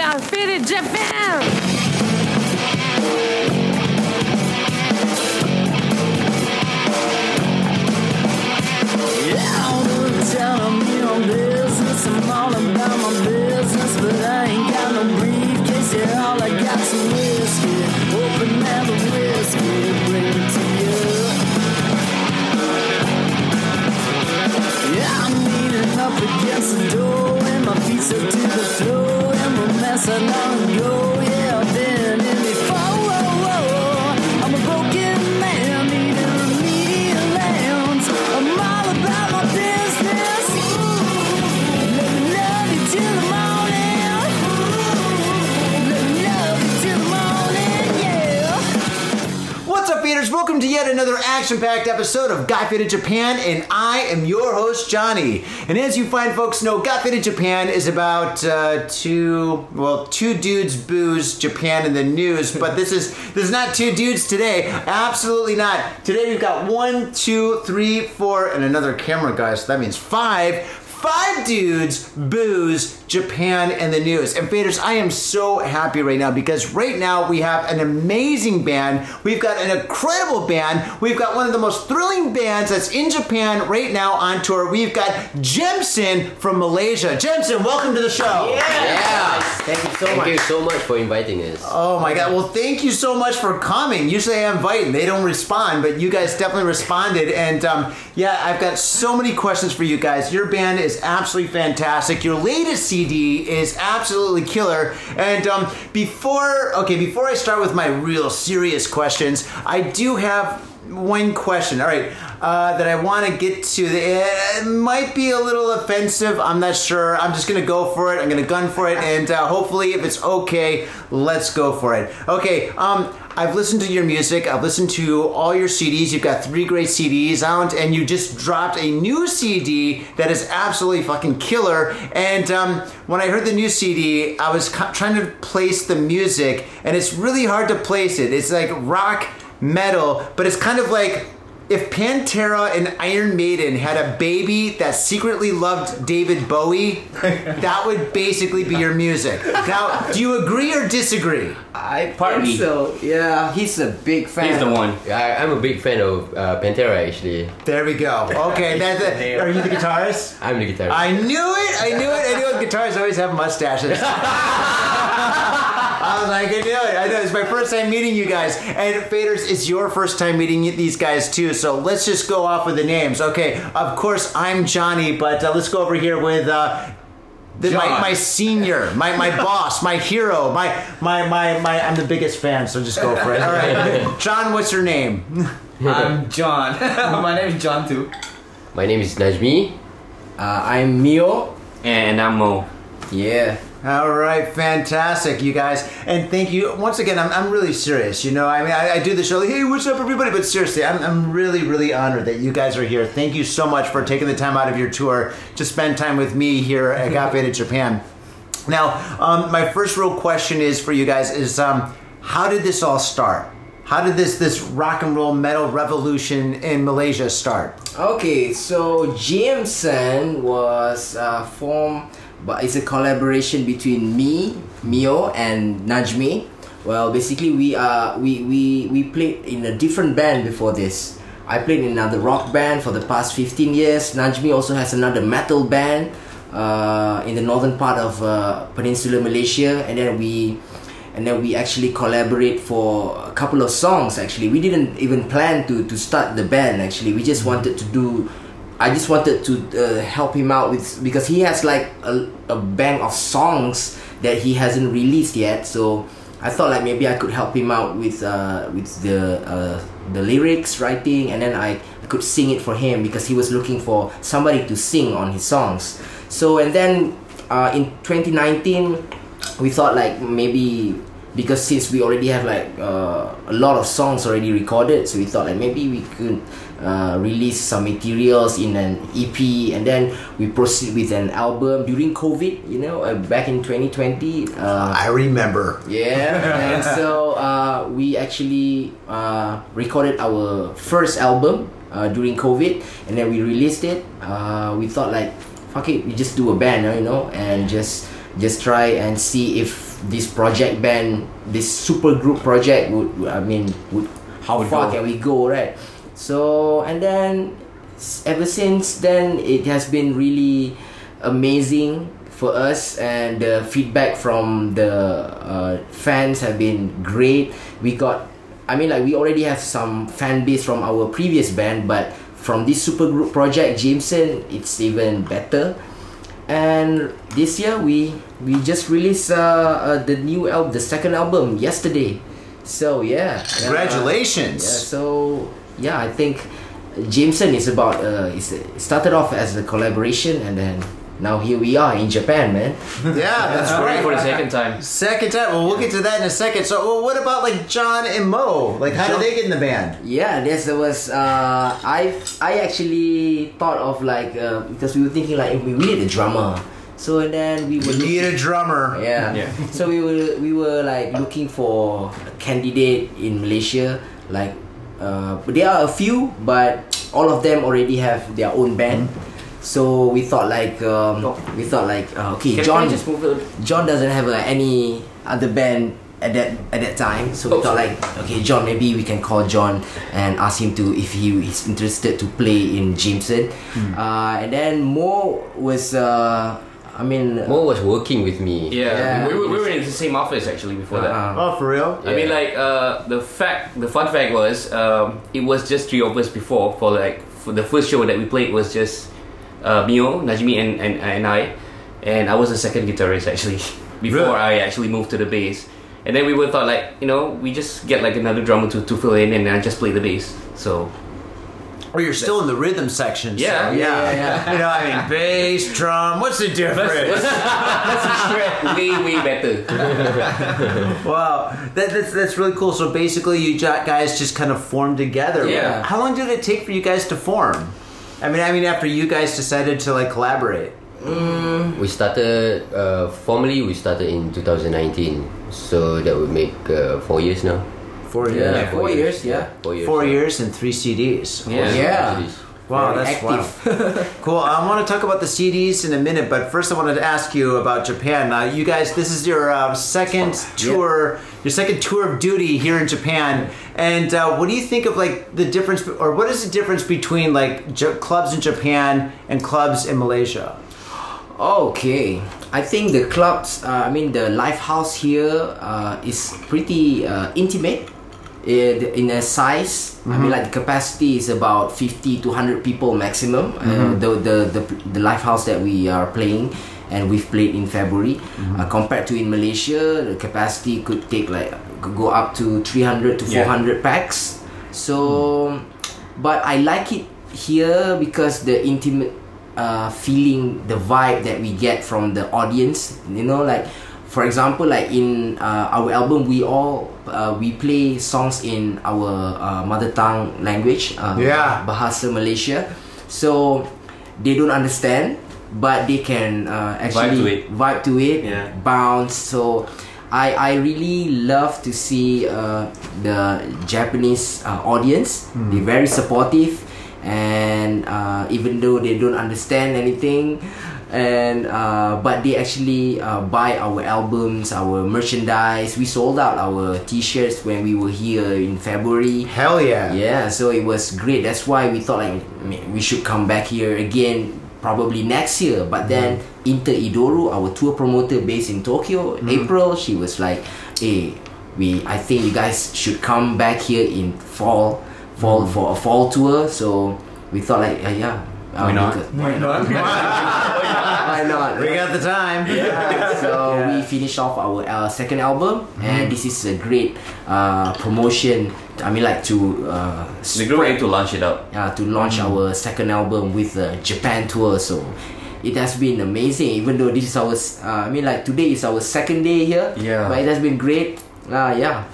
Faded Japan. Time me on business. I'm all about my business, but I ain't got no briefcase. Yeah, all I got's some whiskey. Open the whiskey, bring it to you. Yeah, I'm leaning up against the door, and my feet stuck to the floor, and we're To yet another action-packed episode of Got Faded Japan, and I am your host, Johnny. And as you fine folks know, Got Faded Japan is about uh, two, well, two dudes booze Japan in the news. But this is this is not two dudes today. Absolutely not. Today we've got one, two, three, four, and another camera guy. So that means five. Five dudes booze Japan and the news. And faders, I am so happy right now because right now we have an amazing band. We've got an incredible band. We've got one of the most thrilling bands that's in Japan right now on tour. We've got Jemson from Malaysia. Jemson, welcome to the show. Yeah. Thank you so Thank much. Thank you so much for inviting us. Oh my god. Well, thank you so much for coming. Usually I invite and they don't respond, but you guys definitely responded. And um, yeah, I've got so many questions for you guys. Your band is absolutely fantastic. Your latest CD is absolutely killer. And um, before, okay, before I start with my real serious questions, I do have one question. All right, uh, that I want to get to. It might be a little offensive. I'm not sure. I'm just gonna go for it. I'm gonna gun for it, and uh, hopefully, if it's okay, let's go for it. Okay. Um, I've listened to your music. I've listened to all your CDs. You've got three great CDs out, and you just dropped a new CD that is absolutely fucking killer. And um, when I heard the new CD, I was co- trying to place the music, and it's really hard to place it. It's like rock metal, but it's kind of like if Pantera and Iron Maiden had a baby that secretly loved David Bowie, that would basically be your music. Now, do you agree or disagree? I Partly. think so. Yeah, he's a big fan. He's the one. I, I'm a big fan of uh, Pantera actually. There we go. Okay, that's it. Are you the guitarist? I'm the guitarist. I knew it. I knew it. I knew it. Guitarists always have mustaches. I was like, I knew it. I know. It's my first time meeting you guys. And Faders, it's your first time meeting these guys too. So let's just go off with the names. Okay, of course, I'm Johnny, but uh, let's go over here with. Uh, the, my, my senior, my, my boss, my hero, my, my, my, my, I'm the biggest fan, so just go for it. All right. John, what's your name? I'm John. My name is John too. My name is Najmi. Uh, I'm Mio. And I'm Mo. Yeah. All right, fantastic, you guys, and thank you once again. I'm, I'm really serious. You know, I mean, I, I do the show like, hey, what's up, everybody? But seriously, I'm, I'm really, really honored that you guys are here. Thank you so much for taking the time out of your tour to spend time with me here at Got Faded Japan. Now, um, my first real question is for you guys: is um, how did this all start? How did this this rock and roll metal revolution in Malaysia start? Okay, so Jemson was uh, formed, but it's a collaboration between me, Mio, and Najmi. Well, basically, we uh, we, we we played in a different band before this. I played in another rock band for the past 15 years. Najmi also has another metal band uh, in the northern part of uh, Peninsular Malaysia, and then we and then we actually collaborate for a couple of songs. Actually, we didn't even plan to to start the band. Actually, we just wanted to do. I just wanted to uh, help him out with because he has like a, a bank of songs that he hasn't released yet. So I thought like maybe I could help him out with uh, with the uh, the lyrics writing, and then I could sing it for him because he was looking for somebody to sing on his songs. So and then uh, in 2019, we thought like maybe because since we already have like uh, a lot of songs already recorded, so we thought like maybe we could uh, release some materials in an EP, and then we proceed with an album during COVID. You know, uh, back in 2020. Uh, I remember. yeah, and so uh, we actually uh, recorded our first album uh, during COVID, and then we released it. Uh, we thought like, fuck it, we just do a band, you know, and just just try and see if this project band, this super group project would, would- I mean, would how far can we go, right? So and then ever since then, it has been really amazing for us, and the feedback from the uh, fans have been great. We got, I mean, like we already have some fan base from our previous band, but from this super group project, Jemson, it's even better. And this year we we just released uh, uh, the new album, the second album yesterday. So yeah, yeah. Congratulations. Yeah, so yeah, I think Jemson is about uh, it's, it started off as a collaboration and then now here we are in Japan, man. Yeah, that's Ready right. for the second time. Second time. Well, we'll get to that in a second. So, well, what about like John and Mo? Like, how John- did they get in the band? Yeah, yes, this was uh, I I actually thought of like uh, because we were thinking like we need a drummer, so then we were We need a drummer. Yeah. Yeah. So we were we were like looking for a candidate in Malaysia. Like, uh, there are a few, but all of them already have their own band. So we thought like um, we thought like uh, okay, Can, John just move? John doesn't have uh, any other band at that at that time, so we Oh, thought sorry. like okay, John maybe we can call John and ask him to if he is interested to play in Jameson, uh, and then Mo was uh, I mean Mo was working with me. Yeah, Yeah. We, were, we were in the same office actually before that. uh, Oh, for real? I mean, like uh, the fact, the fun fact was, um, it was just three of us before. For like, for the first show that we played was just uh, Mio, Najmi, and, and and I, and I was the second guitarist actually before Really? I actually moved to the bass. And then we would thought like, you know, we just get like another drummer to, to fill in, and I just play the bass. So Or you're still in the rhythm section. so, Yeah. yeah. Yeah, yeah, You know, I mean, bass, drum. What's the difference? that's way way better. wow, that, that's that's really cool. So basically, you guys just kind of formed together. Yeah. How long did it take for you guys to form? I mean, I mean, after you guys decided to like collaborate. We started uh, formally. We started in 2019, so that would make uh, four years now. Four years. Yeah, four years, yeah. four years. Four years and three CDs. Yeah. Yeah. It is. Wow, Very that's active. wow. cool. I want to talk about the CDs in a minute, but first I wanted to ask you about Japan. Uh, you guys, this is your uh, second tour, your second tour of duty here in Japan. And uh, what do you think of like the difference, or what is the difference between like J- clubs in Japan and clubs in Malaysia? Okay, I think the clubs, uh, I mean the live house here uh, is pretty uh, intimate in, in a size. I mean like the capacity is about 50 to 100 people maximum. Uh, the, the, the, the live house that we are playing and we've played in February. Uh, compared to in Malaysia, the capacity could take like, could go up to 300 to Yeah. 400 packs. So, but I like it here because the intimate uh, feeling, the vibe that we get from the audience. You know, like for example, like in uh, our album, we all uh, we play songs in our uh, mother tongue language, uh, Yeah. Bahasa Malaysia. So they don't understand, but they can uh, actually to it. vibe to it, Yeah. bounce. So I I really love to see uh, the Japanese uh, audience. They're very supportive, and uh, even though they don't understand anything, and uh, but they actually uh, buy our albums, our merchandise. We sold out our T-shirts when we were here in February. Hell yeah. Yeah, so it was great. That's why we thought like we should come back here again probably next year. But then Inter Idoru, our tour promoter based in Tokyo, April, she was like, "Hey, we I think you guys should come back here in fall, fall for a fall tour." So we thought like, uh, yeah, uh, Why not? we could- Why not? Why not? We got the time. Yeah, so Yeah. we finished off our uh, second album, and this is a great uh, promotion. I mean, like to uh, The group aim to launch it out. uh, to launch our second album with the Japan tour. So it has been amazing. Even though this is our, uh, I mean, like today is our second day here. Yeah. But it has been great. Uh, yeah.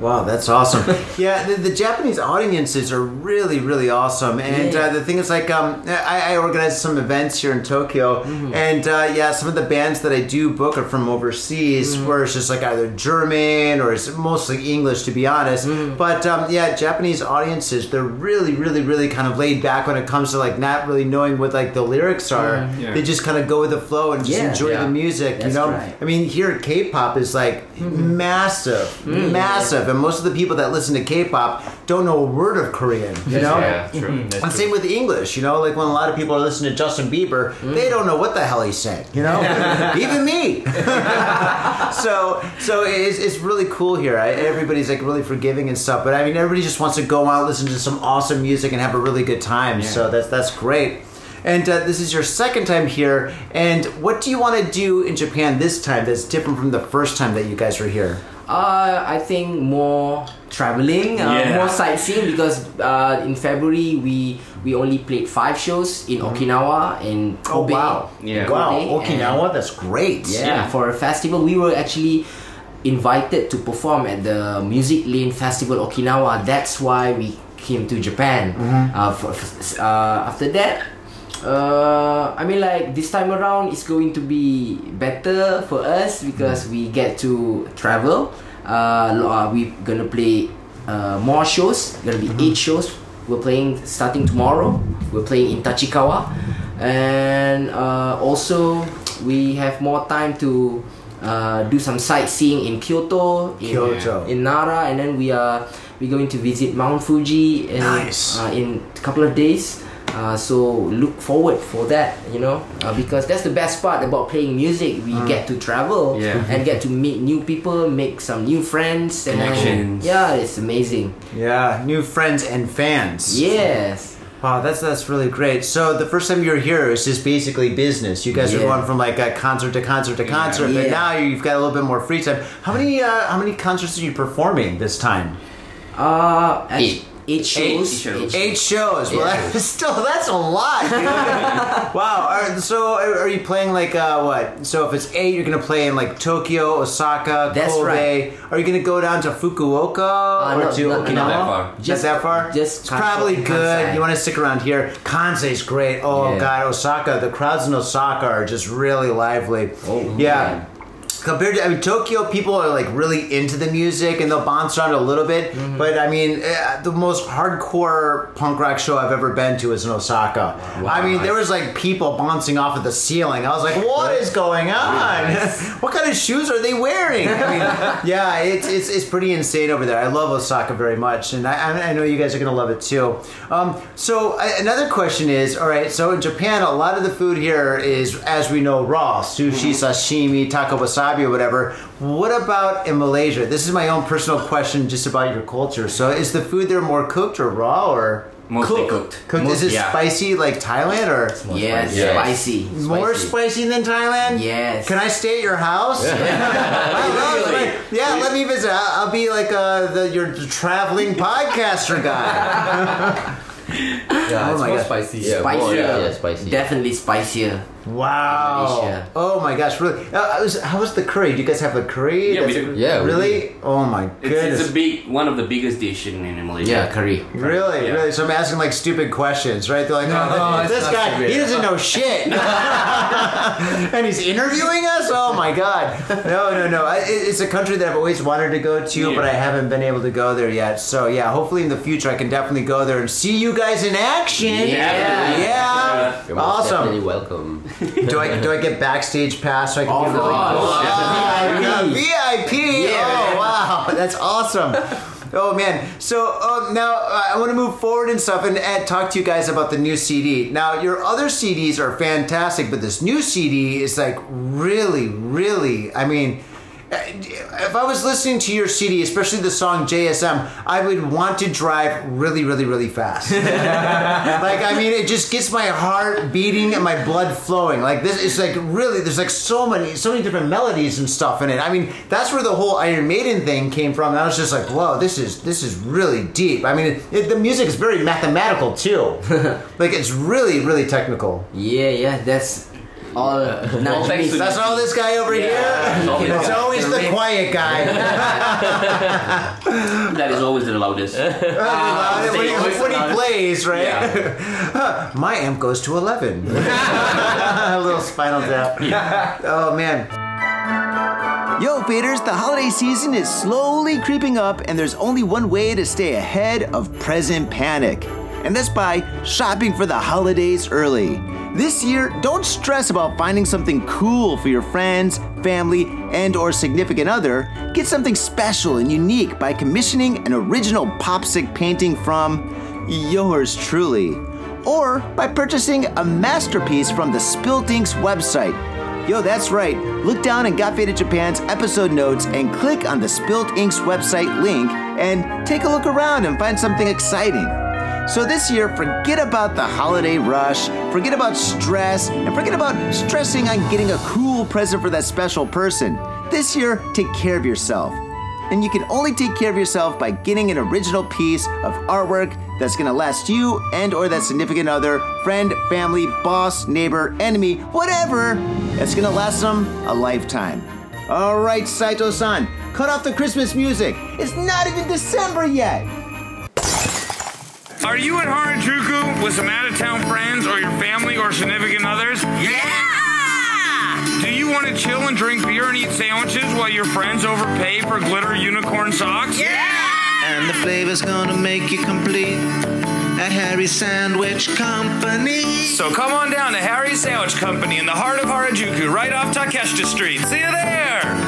Wow, that's awesome. yeah, the, the Japanese audiences are really, really awesome. And Yeah. uh, the thing is, like, um, I, I organize some events here in Tokyo, Mm-hmm. and uh, yeah, some of the bands that I do book are from overseas, Mm-hmm. where it's just like either German or it's mostly English, to be honest. Mm-hmm. But um, yeah, Japanese audiences, they're really, really, really kind of laid back when it comes to like not really knowing what like the lyrics are. Yeah. They just kind of go with the flow and just Mm-hmm. Yeah. enjoy Yeah. the music. That's you know, right. I mean, here K-pop is like massive, massive, and most of the people that listen to K-pop don't know a word of Korean. You know. Yeah, true. That's And true. same with English, you know, like when a lot of people are listening to Justin Bieber, they don't know what the hell he's saying, you know, even me. so, so it's, it's really cool here. I, everybody's like really forgiving and stuff, but I mean, everybody just wants to go out, listen to some awesome music, and have a really good time. Yeah. So that's that's great. And uh, this is your second time here. And what do you want to do in Japan this time that's different from the first time that you guys were here? Uh, I think more traveling, uh, Yeah. more sightseeing because uh, in February we we only played five shows in Okinawa and Oh wow! Yeah. Wow, Kobe, and- Okinawa, that's great. Yeah, Yeah. for a festival, we were actually invited to perform at the Music Lane Festival Okinawa. That's why we came to Japan. Uh, for, uh, after that, uh, I mean, like this time around, it's going to be better for us because we get to travel. Uh, uh, we're gonna play uh, more shows. Gonna be eight shows. We're playing starting tomorrow. We're playing in Tachikawa, and uh, also we have more time to uh, do some sightseeing in Kyoto, in, Kyoto. in Nara, and then we are we're going to visit Mount Fuji in Nice. uh, in a couple of days. Uh, so look forward for that, you know, uh, because that's the best part about playing music. We get to travel Yeah. and get to meet new people, make some new friends, and then- Connections. yeah, it's amazing. Yeah, new friends and fans. Yes. Wow, that's that's really great. So the first time you were here, it was just basically business. You guys are Yeah. going from like a concert to concert to concert, but Yeah. now you've got a little bit more free time. How many uh, how many concerts are you performing this time? Uh, Eight. Eight shows. Eight shows. Eight shows. Well, Yeah. that's still that's a lot. wow. Are, so are you playing like uh, what? So if it's eight, you're gonna play in like Tokyo, Osaka, That's Kobe. right. Are you gonna go down to Fukuoka or no, to not- Okinawa? not that far. Just that far. just it's Kansai- probably good. Kansai. You want to stick around here. Kansai's great. Oh Yeah. god, Osaka. The crowds in Osaka are just really lively. Oh, yeah. man. Compared to I mean, Tokyo, people are like really into the music and they'll bounce around a little bit. Mm-hmm. But I mean, eh, the most hardcore punk rock show I've ever been to is in Osaka. I mean, there was like people bouncing off of the ceiling. I was like, "What is going on? what kind of shoes are they wearing?" I mean, yeah, it's, it's it's pretty insane over there. I love Osaka very much, and I, I- know you guys are gonna love it too. Um, so I, another question is, all right, so in Japan, a lot of the food here is, as we know, raw sushi, sashimi, taco wasabi, or whatever. What about in Malaysia? This is my own personal question, just about your culture. So is the food there more cooked or raw or Mostly cooked. Cooked. Most- is it yeah. spicy like Thailand or? Yes, Yes. spicy. More spicy than Thailand? Yes. Can I stay at your house? I love Yeah, let me visit. I'll, I'll be like uh, the, your traveling podcaster guy. Yeah, Oh it's my more God. spicy. Yeah, Spicier. more, yeah, yeah, spicy. Definitely spicier. Wow. Malaysia. Oh my gosh, really? Uh, was, how was the curry? Do you guys have a curry? Yeah, we That's- do. Yeah, we Really? Oh my It's, goodness. it's a big one of the biggest dish in, in Malaysia. Yeah, curry. Really, Yeah. really. So I'm asking like stupid questions, right? They're like, oh, it's this guy, stupid. he doesn't know shit, and he's interviewing us. Oh my god! No, no, no. I, it- it's a country that I've always wanted to go to, Yeah. but I haven't been able to go there yet. So yeah, hopefully in the future I can definitely go there and see you guys in action. Yeah. yeah. You're most Awesome. definitely welcome. Do I do I get backstage pass so I can Of give the course. Oh, VIP. VIP. Yeah. Oh wow, that's awesome. Oh man, so uh, now uh, I want to move forward and stuff and, and talk to you guys about the new CD. Now your other CDs are fantastic, but this new CD is like really, really. I mean, if I was listening to your CD, especially the song JSM, I would want to drive really, really, really fast. like I mean, it just gets my heart beating and my blood flowing. Like this, it's like really. There's like so many, so many different melodies and stuff in it. I mean, that's where the whole Iron Maiden thing came from. And I was just like, whoa, this is this is really deep. I mean, it, it, the music is very mathematical too. like it's really, really technical. Yeah, yeah, that's all thanks Najmi. to- That's all this guy over Yeah, here. it's always- It's always the quiet guy. That is always the loudest. Ah, when, he, when he plays, right? My amp goes to 11. A little spinal tap. Oh, man. Yo, faders, the holiday season is slowly creeping up, and there's only one way to stay ahead of present panic, and that's by shopping for the holidays early. This year, don't stress about finding something cool for your friends, family, and or significant other. Get something special and unique by commissioning an original popsic painting from yours truly, or by purchasing a masterpiece from the Spilt Inks website. Yo, that's right. Look down in Got Faded Japan's episode notes and click on the Spilt Inks website link and take a look around and find something exciting. So this year, forget about the holiday rush, forget about stress, and forget about stressing on getting a cool present for that special person. This year, take care of yourself. And you can only take care of yourself by getting an original piece of artwork that's gonna last you and or that significant other, friend, family, boss, neighbor, enemy, whatever, that's gonna last them a lifetime. All right, Saito-san, cut off the Christmas music. It's not even December yet. Are you at Harajuku with some out of town friends or your family or significant others? Yeah! Do you want to chill and drink beer and eat sandwiches while your friends overpay for glitter unicorn socks? Yeah! And the flavor's gonna make you complete at Harry's Sandwich Company. So come on down to Harry's Sandwich Company in the heart of Harajuku, right off Takeshita Street. See you there!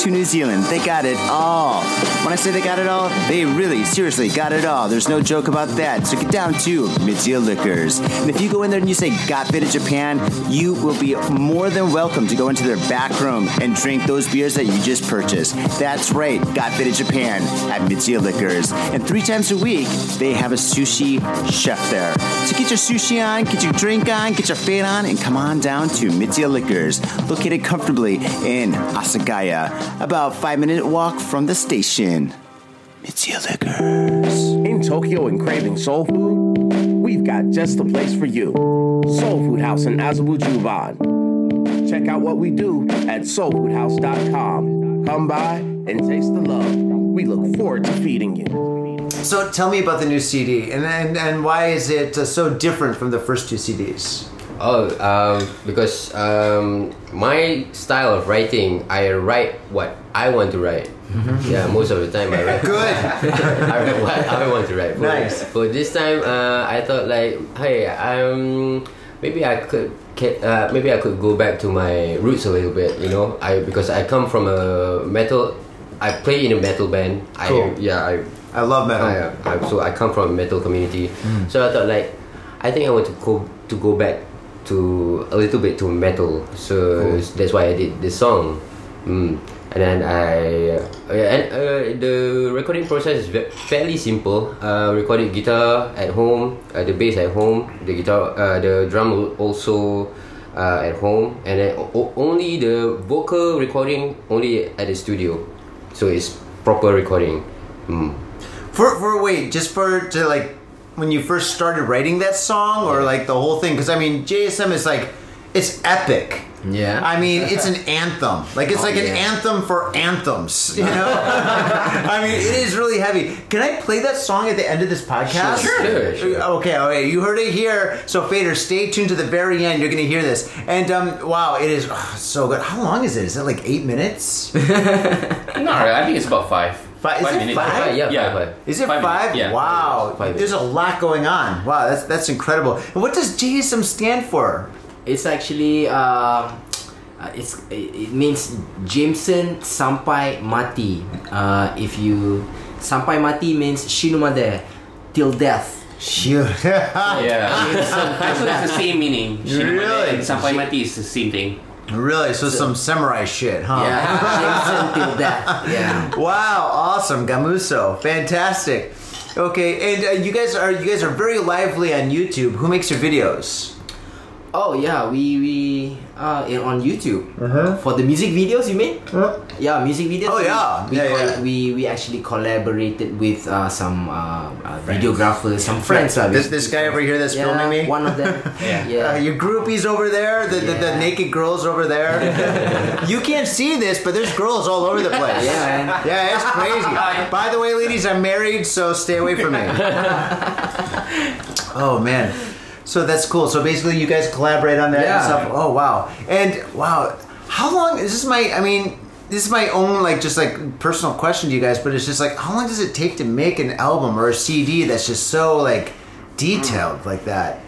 to New Zealand. They got it all. When I say they got it all, they really, seriously got it all. There's no joke about that. So get down to Mitsuya Liquors. And if you go in there and you say Got Faded Japan, you will be more than welcome to go into their back room and drink those beers that you just purchased. That's right, Got Faded Japan at Mitsuya Liquors. And three times a week, they have a sushi chef there. So get your sushi on, get your drink on, get your fade on, and come on down to Mitsuya Liquors, located comfortably in Asagaya, about five minute walk from the station. Mitsuya Liquors. In Tokyo and craving soul food, we've got just the place for you. Soul Food House in Azabu Juban. Check out what we do at soulfoodhouse.com. Come by and taste the love. We look forward to feeding you. So tell me about the new CD, and and, and why is it uh, so different from the first two CDs? Oh, um, because um, my style of writing, I write what I want to write. yeah, most of the time I write. Good. I write what I want to write. For, Nice. For this time, uh, I thought like, hey, um, maybe I could. Uh, maybe I could go back to my roots a little bit, you know. I because I come from a metal. I play in a metal band. Cool. I yeah I I love metal. I, I, so I come from a metal community. So I thought like, I think I want to go to go back to a little bit to metal. So that's why I did this song. Mm. And then I uh, and uh, the recording process is fairly simple. Uh, recorded guitar at home, uh, the bass at home, the guitar, uh, the drum also uh, at home, and then only the vocal recording only at the studio. So it's proper recording. Mm. For for wait, just for to like when you first started writing that song, or like the whole thing? Because I mean, JSM is like it's epic. Yeah. I mean, it's an anthem. Like it's Oh, like an anthem for anthems. You know. I mean, it is really heavy. Can I play that song at the end of this podcast? Sure, sure, sure. Okay, okay. You heard it here. So, Fader, stay tuned to the very end. You're going to hear this. And um, wow, it is oh, so good. How long is it? Is it like eight minutes? No, I think it's about five. Five- is it minutes. five? Five, yeah, Yeah. five, five. Is it Five five? yeah. Wow, Five there's a lot going on. Wow, that's that's incredible. And what does JSM stand for? It's actually uh, uh, it's it it means Jemson sampai mati. Uh, if you sampai mati means shinumade till death. Shoot. Yeah. Actually, it's the same meaning. Shinumade Really? and Sampai Mati is the same thing. Really? So, some samurai shit, huh? Yeah, Jemson till death. Yeah. Wow, awesome, Gamuso, fantastic. Okay, and uh, you guys are you guys are very lively on YouTube. Who makes your videos? Oh yeah, we we uh in, on YouTube for the music videos. You mean? Yeah, music videos. Uh-huh. Oh, yeah. we Yeah, coll- yeah. we we actually collaborated with uh, some uh, uh, videographers, some friends. uh, This this guy over here that's yeah, filming me. One of them. yeah. Uh, your groupies over there, the, the, the naked girls over there. you can't see this, but there's girls all over the place. Yeah, man. Yeah, it's crazy. By the way, ladies, I'm married, so stay away from me. oh man, so that's cool. So basically, you guys collaborate on that and stuff. Oh wow, and wow, how long is this? My, I mean. This is my own like just like personal question to you guys, but it's just like how long does it take to make an album or a CD that's just so like detailed mm. like that?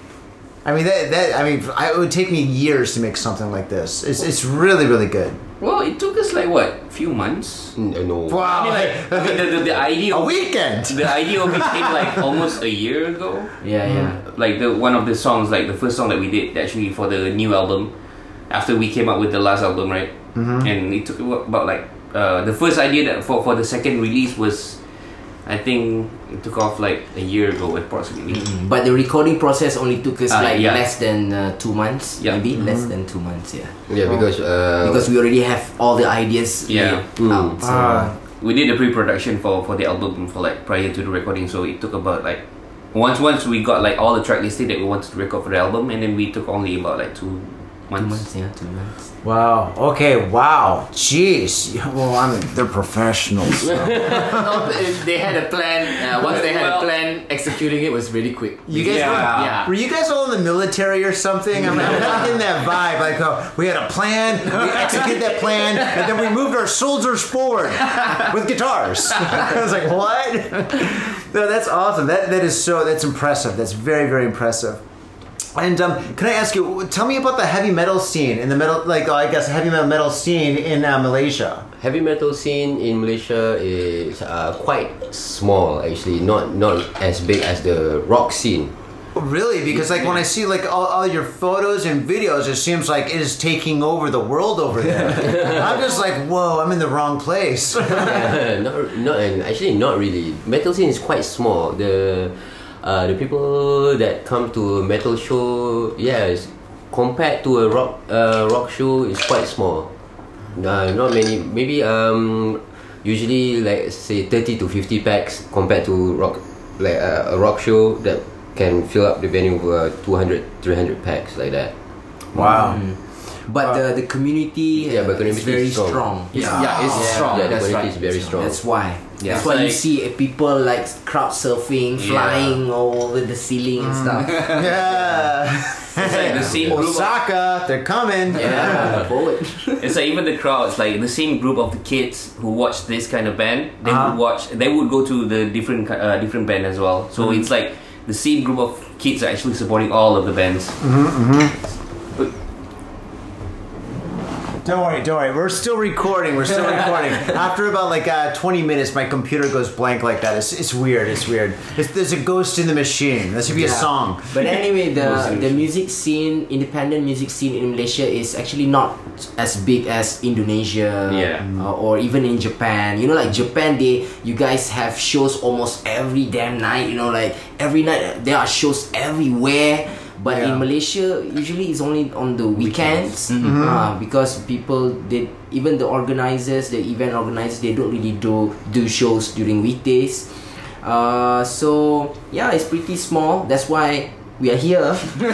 I mean that that I mean I, it would take me years to make something like this. It's it's really really good. Well, it took us like what, few months. N- No. I Wow, mean, like the, the, the idea a of weekend. the idea of it came like almost a year ago. Yeah, yeah. Like the one of the songs, like the first song that we did actually for the new album, after we came out with the last album, right? Mm-hmm. And it took about like uh, the first idea that for for the second release was, I think it took off like a year ago approximately. But the recording process only took us Ah, like yeah. less than uh, two months. Yeah. Maybe less than two months. Yeah. Yeah, because uh, Because we already have all the ideas. Yeah. laid out, so- Ah. we did the pre-production for for the album for like prior to the recording so it took about like once once we got like all the track listing that we wanted to record for the album and then we took only about like two Two months, months, yeah, two months. Wow. Okay. Wow. Jeez. Well, I mean they're professionals. so. No, they had a plan. Uh, once they had Well- a plan, executing it was really quick. You guys Yeah. were, Yeah. were you guys all in the military or something? I'm, I'm not getting that vibe. Like, oh, we had a plan, we executed that plan, and then we moved our soldiers forward with guitars. I was like, what? No, that's awesome. That that is so. That's impressive. That's very very impressive. And um, can I ask you? Tell me about the heavy metal scene in the metal, like I guess heavy metal metal scene in uh, Malaysia. heavy metal scene in Malaysia is uh, quite small actually, not not as big as the rock scene. Really? Because like when I see like all, all your photos and videos, it seems like it is taking over the world over there. I'm just like, whoa, I'm in the wrong place. not, not and actually not really. Metal scene is quite small. The uh, the people that come to a metal show, yeah, is compared to a rock uh, rock show is quite small. Uh, not many. Maybe um usually like say thirty to fifty packs compared to rock like uh, a rock show that can fill up the venue with uh, 200 300 packs like that. wow. But the the community, Yeah, but uh, is very is strong. strong. Yeah, yeah, it's strong. Yeah, the community right. is very strong. That's why. Yeah. That's why you see uh, people like crowd surfing, flying all over the ceiling and stuff. Yeah. It's like the same group of, Osaka, they're coming. Yeah, forward. it's like even the crowds like the same group of the kids who watch this kind of band they Uh-huh. would watch they would go to the different uh, different band as well so Mm-hmm. it's like the same group of kids are actually supporting all of the bands Don't worry, don't worry. We're still recording. We're still recording. After about like uh, 20 minutes, my computer goes blank like that. It's, it's weird. It's weird. It's, there's a ghost in the machine. That should be a song. But anyway, the the music scene, independent music scene in Malaysia is actually not as big as Indonesia, Yeah. uh, or even in Japan. You know, like Japan, they you guys have shows almost every damn night. You know, like every night there are shows everywhere. But Yeah. in Malaysia, usually it's only on the weekends, uh, because people they even the organizers, the event organizers, they don't really do do shows during weekdays. Uh, so yeah, it's pretty small. That's why we are here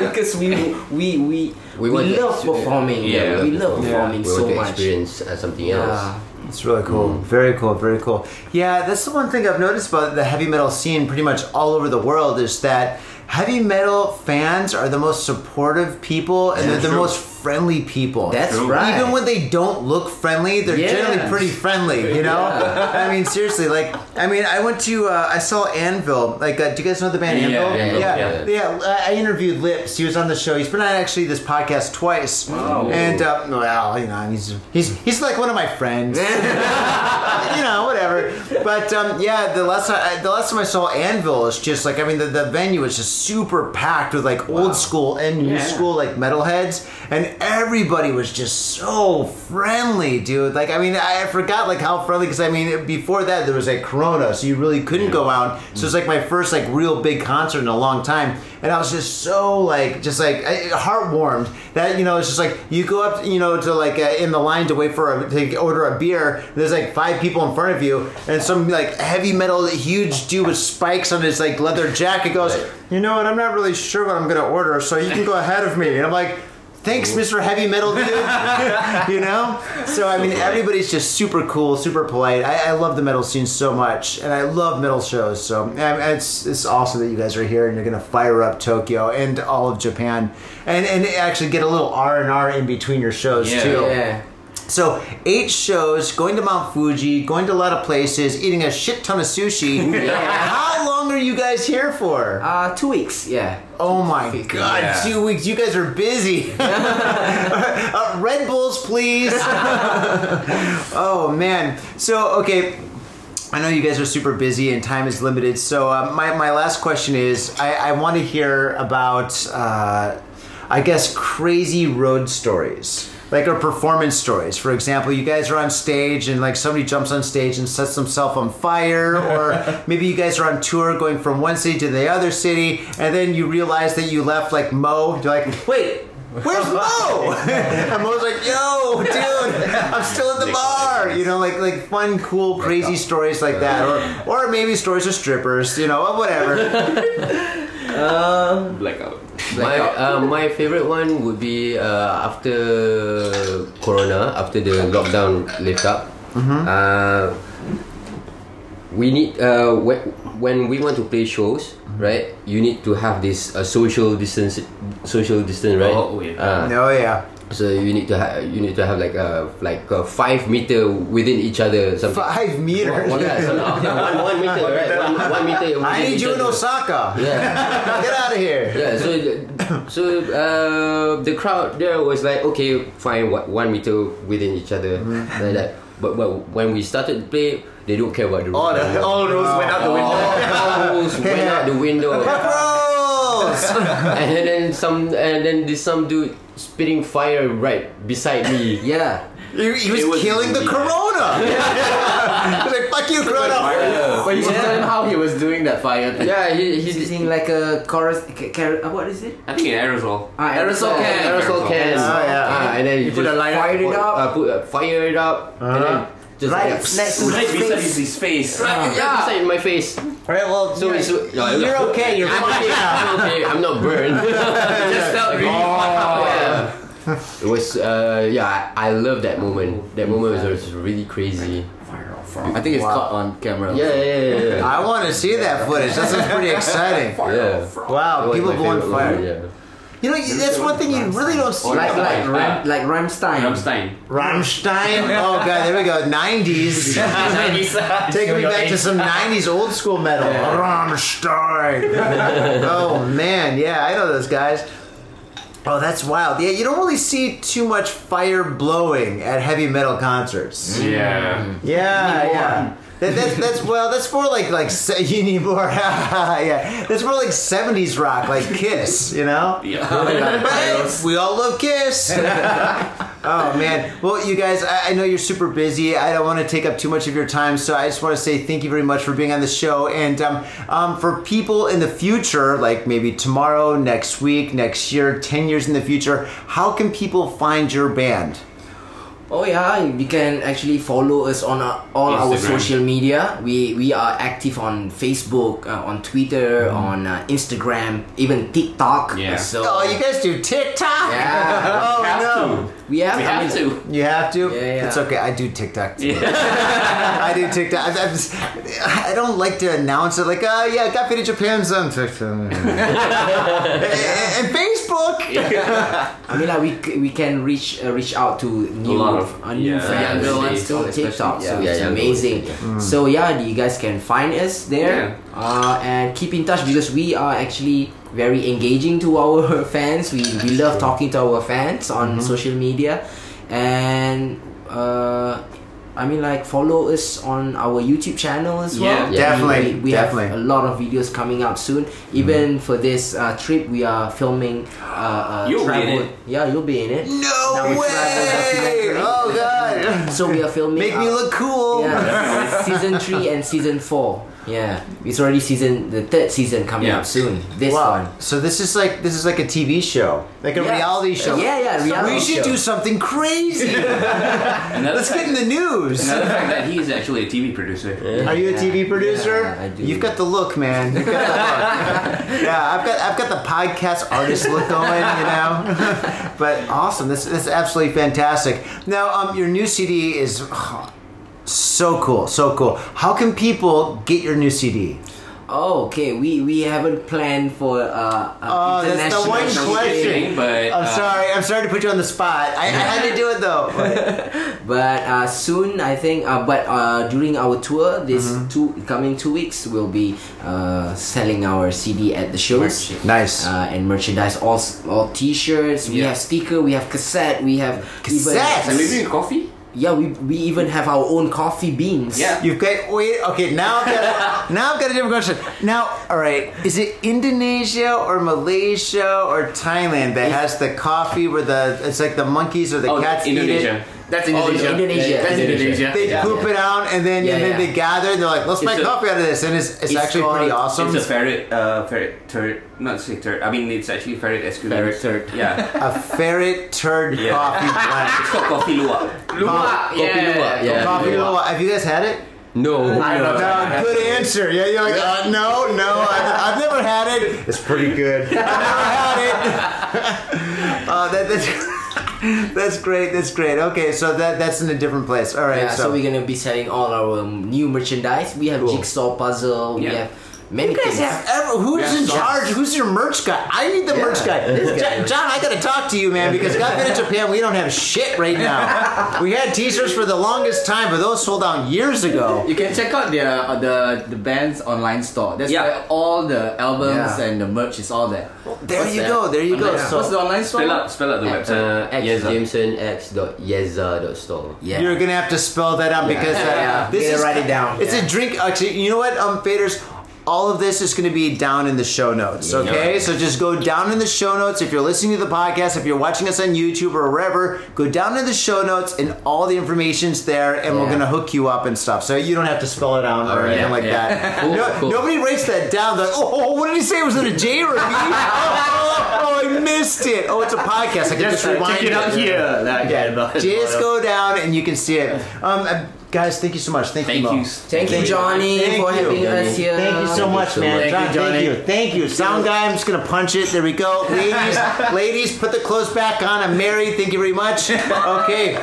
because we we we we, to love performing. Yeah. we love Yeah. performing We so want to much. experience uh, something Yeah. else. It's really cool. Mm. Very cool. Very cool. Yeah, that's the one thing I've noticed about the heavy metal scene pretty much all over the world is that heavy metal fans are the most supportive people and they're the true. most friendly people. That's True. right. Even when they don't look friendly, they're Yes. generally pretty friendly, you know? I mean, seriously, like, I mean, I went to, uh, I saw Anvil. Like, uh, do you guys know the band Yeah, Anvil? Yeah. yeah. yeah. I I interviewed Lips. He was on the show. He's been on actually this podcast twice. And, uh, well, you know, he's, he's, he's like one of my friends. you know, whatever. But um, yeah, the last time the last time I saw Anvil is just like I mean the, the venue was just super packed with like old school and new school like metalheads, and everybody was just so friendly, dude. Like I mean I forgot like how friendly because I mean before that there was like Corona, so you really couldn't go out. So it's like my first like real big concert in a long time, and I was just so like just like I- heartwarmed that you know it's just like you go up you know to like uh, in the line to wait for a to order a beer. There's like five people in front of you, and some like heavy metal huge dude with spikes on his like leather jacket goes, you know what? I'm not really sure what I'm gonna order, so you can go ahead of me. And I'm like. Thanks, Mr. Heavy Metal Dude. you know? So, I mean, everybody's just super cool, super polite. I, I love the metal scene so much, and I love metal shows. So, it's, it's awesome that you guys are here and you're going to fire up Tokyo and all of Japan and, and actually get a little R&R in between your shows, Yeah. too. yeah. So eight shows, going to Mount Fuji, going to a lot of places, eating a shit ton of sushi. How long are you guys here for? Uh, two weeks. Yeah. Oh my god, Yeah. two weeks. You guys are busy. uh, Red Bulls, please. oh man. So okay. I know you guys are super busy and time is limited. So uh, my, my last question is I, I want to hear about uh, I guess crazy road stories. Like or performance stories. For example, you guys are on stage and like somebody jumps on stage and sets themselves on fire, or maybe you guys are on tour going from one city to the other city, and then you realize that you left like Mo. You're like, wait, where's Mo? and Mo's like, yo, dude, I'm still at the bar. You know, like like fun, cool, crazy uh, stories like that, or uh. or maybe stories of strippers. You know, whatever. Um, Blackout. My uh, my favorite one would be uh, after Corona, after the lockdown lift up. Uh, we need uh, when, when we want to play shows, right? You need to have this uh, social distance, social distance, right? Oh, yeah. Uh, oh yeah, So you need to have you need to have like a like a five meter within each other. Something. five meters. Yeah, so, one, one meter, right? One, one meter. I need you in. Osaka. Yeah. Get out of here. Yeah, so so uh, the crowd there was like, okay, fine, what, one meter within each other, like that. But but when we started to play, they don't care about the All, the, all rules went out the window. All rules went out the window, Gross. and then some, and then this some dude spitting fire right beside me. Yeah. He, he was, was killing the really- corona. He's like, fuck you, corona. But you should tell him how he was doing that fire thing. Yeah, he, He's he's using like a chorus. ca- ca- uh, what is it? I think in aerosol. Ah, Aerosol aerosol. can. aerosol can. Oh, yeah. Ah, and then You put a lighter- Fired it put, up. Uh, put, uh, fire it up, and then just Right like, next to his face. his face. yeah, beside my face. All right, well, So you're, it's yeah, you're okay. You're I'm fine I'm okay. I'm not burned. just felt really yeah. It was uh yeah I, I love that moment. That moment was really crazy. Fire off frog. I think it's caught on camera. Yeah yeah yeah. yeah. I want to see that footage. That sounds pretty exciting. yeah. Wow, people blowing fire. moment, Yeah. You know, that's one thing you really don't see. Like like. Ram, like Ramstein. Rammstein. Rammstein. Oh god, there we go. 90s. Taking me back to some 90s old school metal. Rammstein. oh man, yeah, I know those guys. Oh, that's wild. Yeah, you don't really see too much fire blowing at heavy metal concerts. Yeah. Yeah, yeah. That, that's that's well, that's more like like se- you need more. yeah, that's more like '70s rock, like Kiss. You know. Yeah. But we all love Kiss. oh man. Well, you guys, I, I know you're super busy. I don't want to take up too much of your time, so I just want to say thank you very much for being on the show. And um, um, for people in the future, like maybe tomorrow, next week, next year, ten years in the future, how can people find your band? Oh yeah, you can actually follow us on uh, all our social media. We we are active on Facebook, uh, on Twitter, on uh, Instagram, even TikTok. Yeah. So Oh, you guys do TikTok? Yeah. oh no. to. We have, We I have mean, to. You have to. Yeah, yeah. It's okay. I do TikTok too. I do TikTok. I, I'm just, I don't like to announce it like, uh, yeah, I got Faded Japan's on TikTok and, and Facebook. I mean, like we we can reach uh, reach out to new lot of- uh, new yeah, fans younger on ones too, TikTok. especially. So Yeah, it's younger amazing. ones, So yeah, you guys can find us there uh, and keep in touch because we are actually very engaging to our fans. We we love talking to our fans on social media, and uh, I mean like follow us on our YouTube channel as well. Yeah. We- Definitely, we, we definitely. have a lot of videos coming out soon. Even for this uh, trip, we are filming. Uh, uh, You'll be in it. Yeah, you'll be in it. No Now way! Oh god! So we are filming. Make me look cool. Yeah, season three and season four. Yeah, it's already season the third season coming Yeah. up soon. This Wow. one. So this is like this is like a TV show, like a Yeah. reality show. Yeah, yeah, reality We should show. do something crazy. Another Let's get fact, in the news. another fact that he is actually a TV producer. Are you a TV producer? Yeah, I do. You've got the look, man. You've got the look. yeah, I've got I've got the podcast artist look going, you know. but awesome. This, this is absolutely fantastic. Now, um, your new CD is oh, so cool, so cool. How can people get your new CD? Oh, okay. We we haven't planned for uh, uh Oh, that's the international one shipping, question. but I'm uh, sorry. I'm sorry to put you on the spot. I, I had to do it though. But uh, soon, I think. Uh, but uh, during our tour, this Mm-hmm. two coming two weeks, we'll be uh, selling our CD at the shows. Nice. Uh, and merchandise, all all T-shirts. We have sticker. We have cassette. We have Cassettes? And Even, maybe coffee? Yeah, we we even have our own coffee beans. Yeah. You've got wait. Okay, now I've got a, now I've got a different question. Now, all right, is it Indonesia or Malaysia or Thailand that has the coffee where the it's like the monkeys or the Oh, cats Indonesia. eat it? That's Oh, Indonesia. Indonesia. That's Indonesia. They Yeah. poop it out and then Yeah, and then yeah. they gather and they're like, let's It's make a- coffee out of this, and it's it's, It's actually pretty awesome. It's a ferret, uh, ferret turd. Not say turd. I mean, it's actually ferret esculent. Ferret turd. Yeah. A ferret turd Yeah. coffee it's called coffee luwak. Luwak, Kopi luwak, yeah. Coffee luwak. Have you guys had it? No. No, good answer. Yeah, you're like, uh, no, no, I've, I've never had it. It's pretty good. I've never had it. uh, that, that's, that's great. That's great. Okay, so that that's in a different place. All right. Yeah, so, we're gonna be selling all our um, new merchandise. We have jigsaw puzzle. We Yeah. have many You guys things. have ever, who's in charge? Who's your merch guy? I need the merch guy. Jo- John, I gotta talk to you, man, because God in Japan, we don't have shit right now. We had t-shirts for the longest time, but those sold out years ago. You can check out their uh, the the band's online store. That's Yeah. where all the albums Yeah. and the merch is all there. There What's you that? go. There you go. Online- So What's the online store? Spell out, spell out the website. Uh, Yes, X Jemson X dot Yezza dot store. Yeah. You're gonna have to spell that out because uh, Yeah. this Gotta is write it down. It's a drink. Actually, you know what, um, faders. All of this is going to be down in the show notes, okay? So just go down in the show notes. If you're listening to the podcast, if you're watching us on YouTube or wherever, go down in the show notes and all the information's there, and we're going to hook you up and stuff. So you don't have to spell it out or anything like yeah. that. Cool, No- cool. Nobody writes that down. They're like, oh, what did he say? Was it a J or a B? oh, oh, I missed it. Oh, it's a podcast. I can just, rewind it up here. Like, yeah, just go down and you can see it. Um, guys, thank you so much. Thank, Thank you. Mo. you. Thank you, Johnny, Thank for you. having us here. Thank you so Thank you much, so man. much. John, Thank you, thank Johnny. you. Thank you. Sound guy, I'm just gonna punch it. There we go. Ladies, ladies, put the clothes back on. I'm married. Thank you very much. Okay.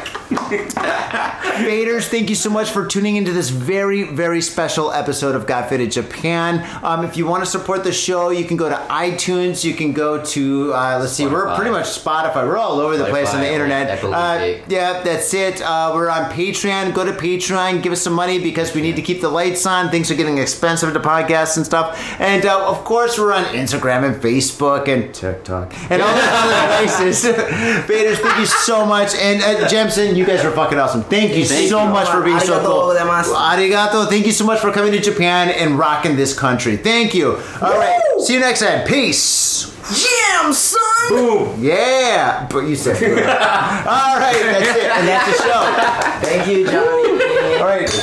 Faders, thank you so much for tuning into this very, very special episode of Got Faded Japan. Um, if you want to support the show, you can go to iTunes. You can go to, uh, let's see, we're pretty much Spotify. We're all over the place on the internet. Apple Uh, yeah, that's it. Uh, we're on Patreon. Go to Patreon. Give us some money because we need to keep the lights on. Things are getting expensive to podcasts and stuff. And uh, of course, we're on Instagram and Facebook and TikTok and all the other places. Faders, thank you so much. And uh, Jemson, you guys are fucking awesome. Thank you Thank so you. much for being so cool. Arigato. Thank you so much for coming to Japan and rocking this country. Thank you. All right. See you next time. Peace. Jemson! Boom. Yeah. But you said. boom. All right. That's it. And that's the show. Thank you, Johnny. All right.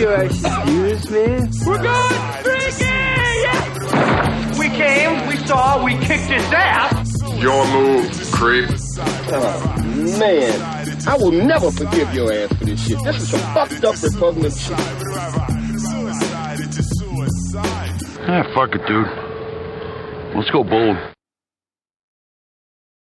You sure I should do this, man? We're going freaking! We came, we saw, we kicked his ass! Your move, creep. Oh, man. I will never forgive your ass for this shit. This is some fucked up repugnant shit. Ah, fuck it, dude. Let's go bold.